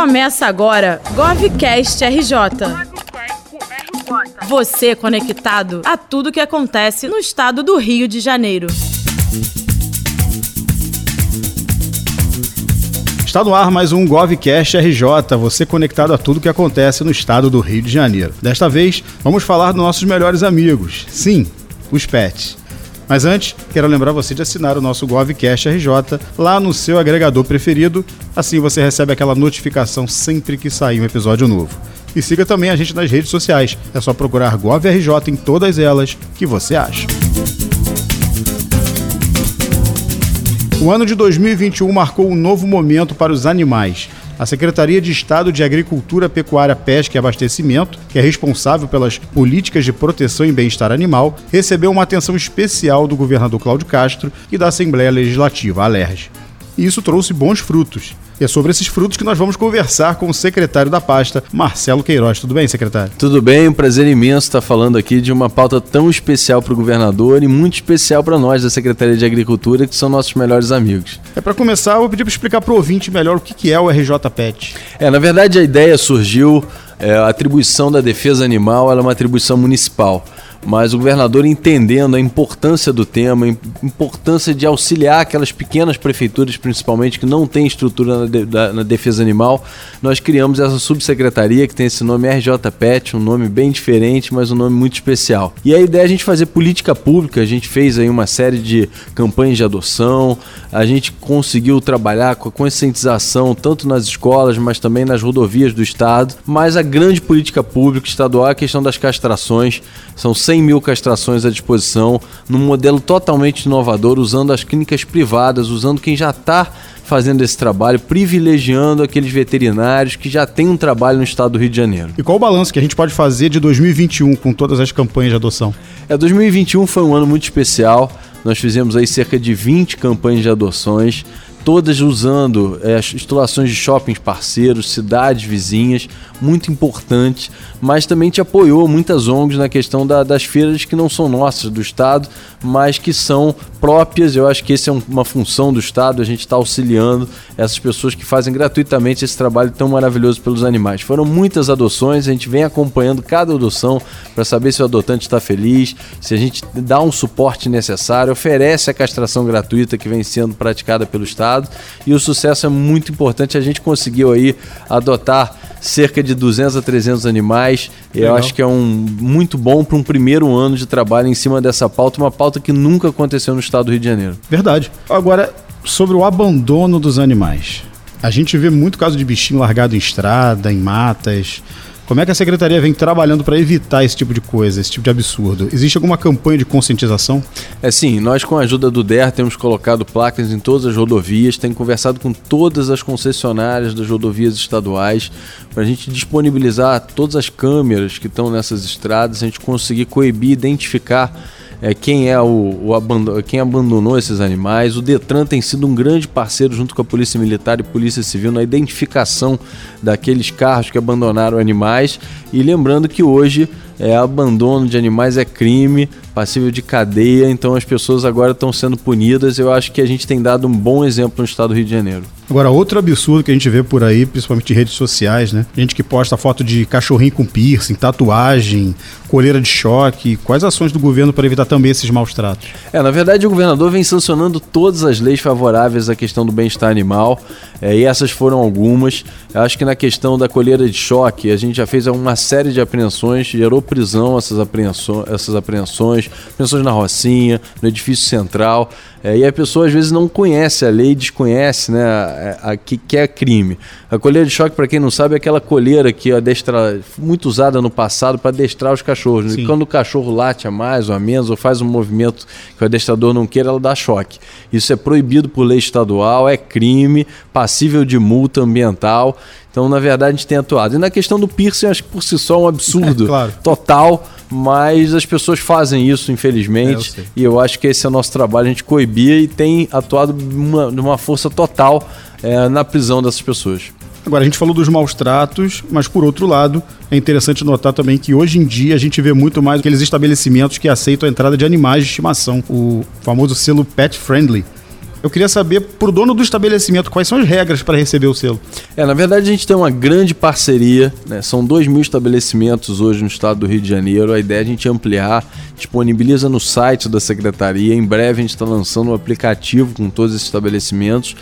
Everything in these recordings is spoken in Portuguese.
Começa agora GovCast RJ. Você conectado a tudo que acontece no estado do Rio de Janeiro. Está no ar mais um GovCast RJ, você conectado a tudo que acontece no estado do Rio de Janeiro. Desta vez, vamos falar dos nossos melhores amigos. Sim, os pets. Mas antes, quero lembrar você de assinar o nosso GovCast RJ lá no seu agregador preferido, assim você recebe aquela notificação sempre que sair um episódio novo. E siga também a gente nas redes sociais, é só procurar GovRJ em todas elas que você acha. O ano de 2021 marcou um novo momento para os animais. A Secretaria de Estado de Agricultura, Pecuária, Pesca e Abastecimento, que é responsável pelas políticas de proteção e bem-estar animal, recebeu uma atenção especial do governador Cláudio Castro e da Assembleia Legislativa, a LERJ. E isso trouxe bons frutos. E é sobre esses frutos que nós vamos conversar com o secretário da pasta, Marcelo Queiroz. Tudo bem, secretário? Tudo bem, um prazer imenso estar falando aqui de uma pauta tão especial para o governador e muito especial para nós da Secretaria de Agricultura, que são nossos melhores amigos. É para começar, eu vou pedir para explicar para o ouvinte melhor o que é o RJ Pet. É, na verdade a ideia surgiu, é, a atribuição da defesa animal é uma atribuição municipal mas o governador entendendo a importância do tema, a importância de auxiliar aquelas pequenas prefeituras, principalmente, que não têm estrutura na, de, na defesa animal, nós criamos essa subsecretaria que tem esse nome RJPET, um nome bem diferente, mas um nome muito especial. E a ideia é a gente fazer política pública, a gente fez aí uma série de campanhas de adoção, a gente conseguiu trabalhar com a conscientização tanto nas escolas, mas também nas rodovias do estado, mas a grande política pública estadual é a questão das castrações, são 100 mil castrações à disposição, num modelo totalmente inovador, usando as clínicas privadas, usando quem já está fazendo esse trabalho, privilegiando aqueles veterinários que já têm um trabalho no estado do Rio de Janeiro. E qual o balanço que a gente pode fazer de 2021 com todas as campanhas de adoção? É, 2021 foi um ano muito especial. Nós fizemos aí cerca de 20 campanhas de adoções todas usando é, instalações de shoppings parceiros, cidades vizinhas, muito importante, mas também te apoiou muitas ONGs na questão da, das feiras que não são nossas do Estado, mas que são próprias. Eu acho que essa é uma função do Estado, a gente está auxiliando essas pessoas que fazem gratuitamente esse trabalho tão maravilhoso pelos animais. Foram muitas adoções, a gente vem acompanhando cada adoção para saber se o adotante está feliz, se a gente dá um suporte necessário, oferece a castração gratuita que vem sendo praticada pelo Estado resultado e o sucesso é muito importante. A gente conseguiu aí adotar cerca de 200 a 300 animais. Legal. Eu acho que é um muito bom para um primeiro ano de trabalho em cima dessa pauta, uma pauta que nunca aconteceu no estado do Rio de Janeiro. Verdade. Agora, sobre o abandono dos animais. A gente vê muito caso de bichinho largado em estrada, em matas. Como é que a secretaria vem trabalhando para evitar esse tipo de coisa, esse tipo de absurdo? Existe alguma campanha de conscientização? É sim, nós com a ajuda do DER temos colocado placas em todas as rodovias, tem conversado com todas as concessionárias das rodovias estaduais para a gente disponibilizar todas as câmeras que estão nessas estradas, a gente conseguir coibir, identificar é, quem é o, o quem abandonou esses animais. O Detran tem sido um grande parceiro junto com a Polícia Militar e Polícia Civil na identificação daqueles carros que abandonaram animais. E lembrando que hoje é, abandono de animais é crime, passível de cadeia, então as pessoas agora estão sendo punidas. Eu acho que a gente tem dado um bom exemplo no estado do Rio de Janeiro. Agora, outro absurdo que a gente vê por aí, principalmente em redes sociais, né? Gente que posta foto de cachorrinho com piercing, tatuagem, coleira de choque. Quais ações do governo para evitar também esses maus tratos? É, na verdade, o governador vem sancionando todas as leis favoráveis à questão do bem-estar animal, é, e essas foram algumas. Eu acho que na questão da coleira de choque, a gente já fez uma série de apreensões, gerou prisão essas apreensões, essas apreensões, apreensões na Rocinha, no edifício central. É, e a pessoa às vezes não conhece a lei, desconhece né, a, a, que, que é crime. A colheira de choque, para quem não sabe, é aquela colheira que adestra, muito usada no passado para adestrar os cachorros. Sim. E quando o cachorro late a mais ou a menos, ou faz um movimento que o adestrador não queira, ela dá choque. Isso é proibido por lei estadual, é crime, passível de multa ambiental. Então, na verdade, a gente tem atuado. E na questão do piercing, acho que por si só é um absurdo é, claro. total, mas as pessoas fazem isso, infelizmente. É, eu e eu acho que esse é o nosso trabalho, a gente coibia e tem atuado de uma, uma força total é, na prisão dessas pessoas. Agora, a gente falou dos maus tratos, mas por outro lado, é interessante notar também que hoje em dia a gente vê muito mais aqueles estabelecimentos que aceitam a entrada de animais de estimação, o famoso selo pet friendly Eu queria saber, pro dono do estabelecimento, quais são as regras para receber o selo? É, na verdade a gente tem uma grande parceria, né? São dois mil estabelecimentos hoje no estado do Rio de Janeiro. A ideia é a gente ampliar, disponibiliza no site da secretaria. Em breve a gente está lançando um aplicativo com todos esses estabelecimentos.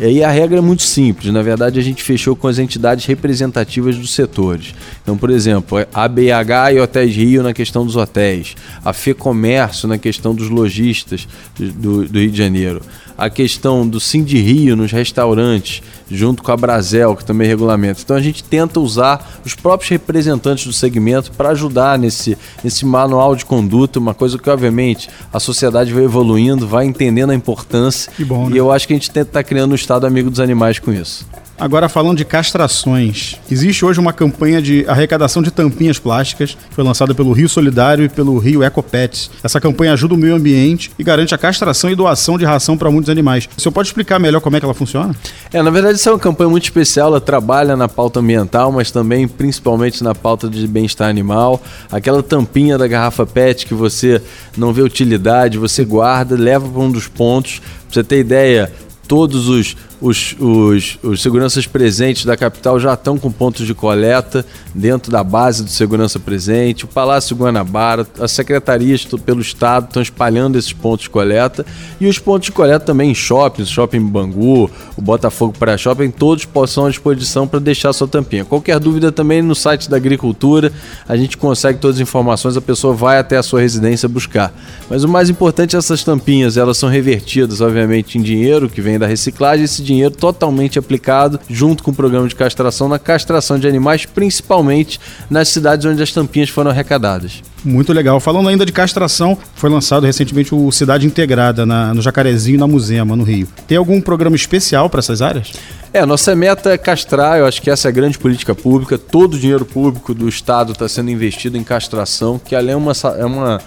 E aí a regra é muito simples. Na verdade, a gente fechou com as entidades representativas dos setores. Então, por exemplo, a BH e Hotéis Rio na questão dos hotéis, a FEComércio na questão dos lojistas do, do Rio de Janeiro, a questão do Sim de Rio nos restaurantes, junto com a Brasel, que também regulamenta. Então a gente tenta usar os próprios representantes do segmento para ajudar nesse, nesse manual de conduta, uma coisa que, obviamente, a sociedade vai evoluindo, vai entendendo a importância. Bom, né? E eu acho que a gente tenta estar tá criando um Estado amigo dos animais com isso. Agora falando de castrações, existe hoje uma campanha de arrecadação de tampinhas plásticas, que foi lançada pelo Rio Solidário e pelo Rio Ecopets. Essa campanha ajuda o meio ambiente e garante a castração e doação de ração para muitos animais. O senhor pode explicar melhor como é que ela funciona? É, na verdade, isso é uma campanha muito especial, ela trabalha na pauta ambiental, mas também principalmente na pauta de bem-estar animal. Aquela tampinha da garrafa PET que você não vê utilidade, você guarda, leva para um dos pontos. Você ter ideia, todos os os, os, os seguranças presentes da capital já estão com pontos de coleta dentro da base do segurança presente. O Palácio Guanabara, as secretarias pelo estado estão espalhando esses pontos de coleta e os pontos de coleta também em shoppings, Shopping Bangu, o Botafogo para Shopping, todos possam à disposição para deixar sua tampinha. Qualquer dúvida também no site da Agricultura, a gente consegue todas as informações, a pessoa vai até a sua residência buscar. Mas o mais importante é essas tampinhas, elas são revertidas, obviamente, em dinheiro que vem da reciclagem. Esse dinheiro dinheiro totalmente aplicado, junto com o programa de castração, na castração de animais, principalmente nas cidades onde as tampinhas foram arrecadadas. Muito legal. Falando ainda de castração, foi lançado recentemente o Cidade Integrada na, no Jacarezinho, na Musema, no Rio. Tem algum programa especial para essas áreas? É, nossa meta é castrar, eu acho que essa é a grande política pública. Todo o dinheiro público do Estado está sendo investido em castração, que além é uma, é uma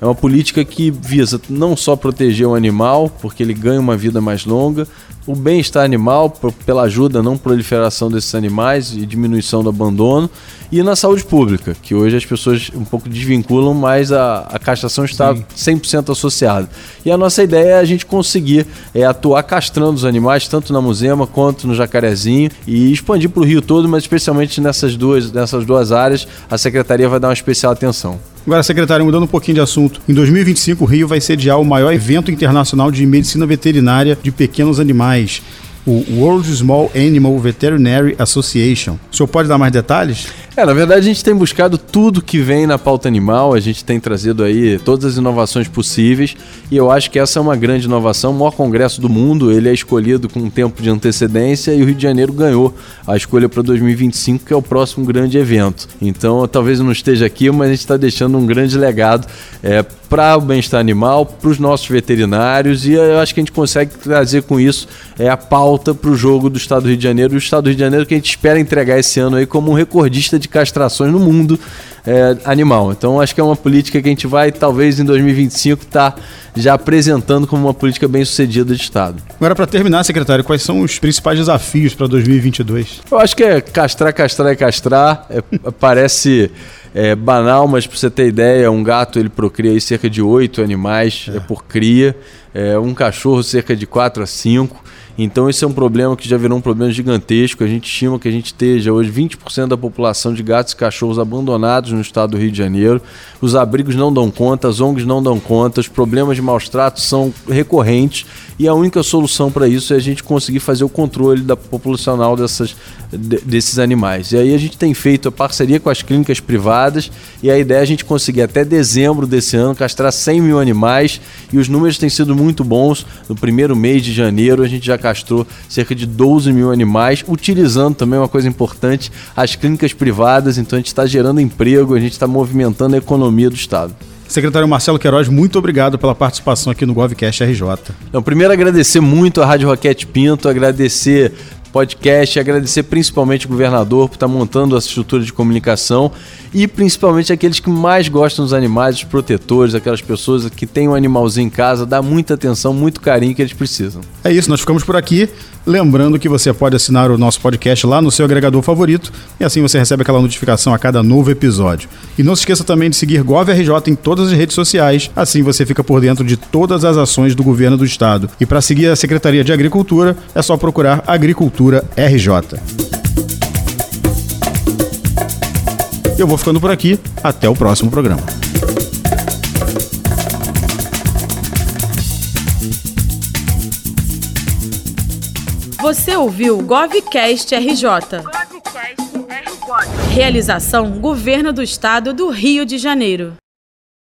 é uma política que visa não só proteger o animal, porque ele ganha uma vida mais longa, o bem-estar animal, pela ajuda não proliferação desses animais e diminuição do abandono, e na saúde pública, que hoje as pessoas um pouco desvinculam, mas a, a castração está Sim. 100% associada. E a nossa ideia é a gente conseguir é, atuar castrando os animais, tanto na Musema quanto no Jacarezinho, e expandir para o Rio todo, mas especialmente nessas duas, nessas duas áreas, a Secretaria vai dar uma especial atenção. Agora, secretário, mudando um pouquinho de assunto. Em 2025, o Rio vai sediar o maior evento internacional de medicina veterinária de pequenos animais o World Small Animal Veterinary Association. O senhor pode dar mais detalhes? É, na verdade a gente tem buscado tudo que vem na pauta animal, a gente tem trazido aí todas as inovações possíveis e eu acho que essa é uma grande inovação, o maior congresso do mundo, ele é escolhido com um tempo de antecedência e o Rio de Janeiro ganhou a escolha para 2025, que é o próximo grande evento. Então talvez eu não esteja aqui, mas a gente está deixando um grande legado é, para o bem-estar animal, para os nossos veterinários e eu acho que a gente consegue trazer com isso é, a pauta para o jogo do Estado do Rio de Janeiro, o Estado do Rio de Janeiro que a gente espera entregar esse ano aí como um recordista de de castrações no mundo é, animal. Então acho que é uma política que a gente vai, talvez em 2025, estar tá já apresentando como uma política bem sucedida de Estado. Agora, para terminar, secretário, quais são os principais desafios para 2022? Eu acho que é castrar, castrar e castrar. É, parece é, banal, mas para você ter ideia, um gato ele procria cerca de oito animais é. por cria, é, um cachorro cerca de quatro a cinco. Então esse é um problema que já virou um problema gigantesco. A gente estima que a gente esteja hoje 20% da população de gatos e cachorros abandonados no estado do Rio de Janeiro. Os abrigos não dão conta, as ONGs não dão conta, os problemas de maus tratos são recorrentes e a única solução para isso é a gente conseguir fazer o controle da populacional dessas, de, desses animais. E aí a gente tem feito a parceria com as clínicas privadas e a ideia é a gente conseguir até dezembro desse ano castrar 100 mil animais e os números têm sido muito bons. No primeiro mês de janeiro a gente já castrou cerca de 12 mil animais, utilizando também uma coisa importante, as clínicas privadas. Então a gente está gerando emprego, a gente está movimentando a economia do Estado. Secretário Marcelo Queiroz, muito obrigado pela participação aqui no GovCast RJ. Então, primeiro agradecer muito a Rádio Roquete Pinto, agradecer podcast, agradecer principalmente o governador por estar montando essa estrutura de comunicação e principalmente aqueles que mais gostam dos animais, os protetores, aquelas pessoas que têm um animalzinho em casa, dá muita atenção, muito carinho que eles precisam. É isso, nós ficamos por aqui. Lembrando que você pode assinar o nosso podcast lá no seu agregador favorito e assim você recebe aquela notificação a cada novo episódio. E não se esqueça também de seguir GovRJ em todas as redes sociais, assim você fica por dentro de todas as ações do governo do estado. E para seguir a Secretaria de Agricultura é só procurar Agricultura RJ. Eu vou ficando por aqui, até o próximo programa. Você ouviu Govcast RJ. Realização Governo do Estado do Rio de Janeiro.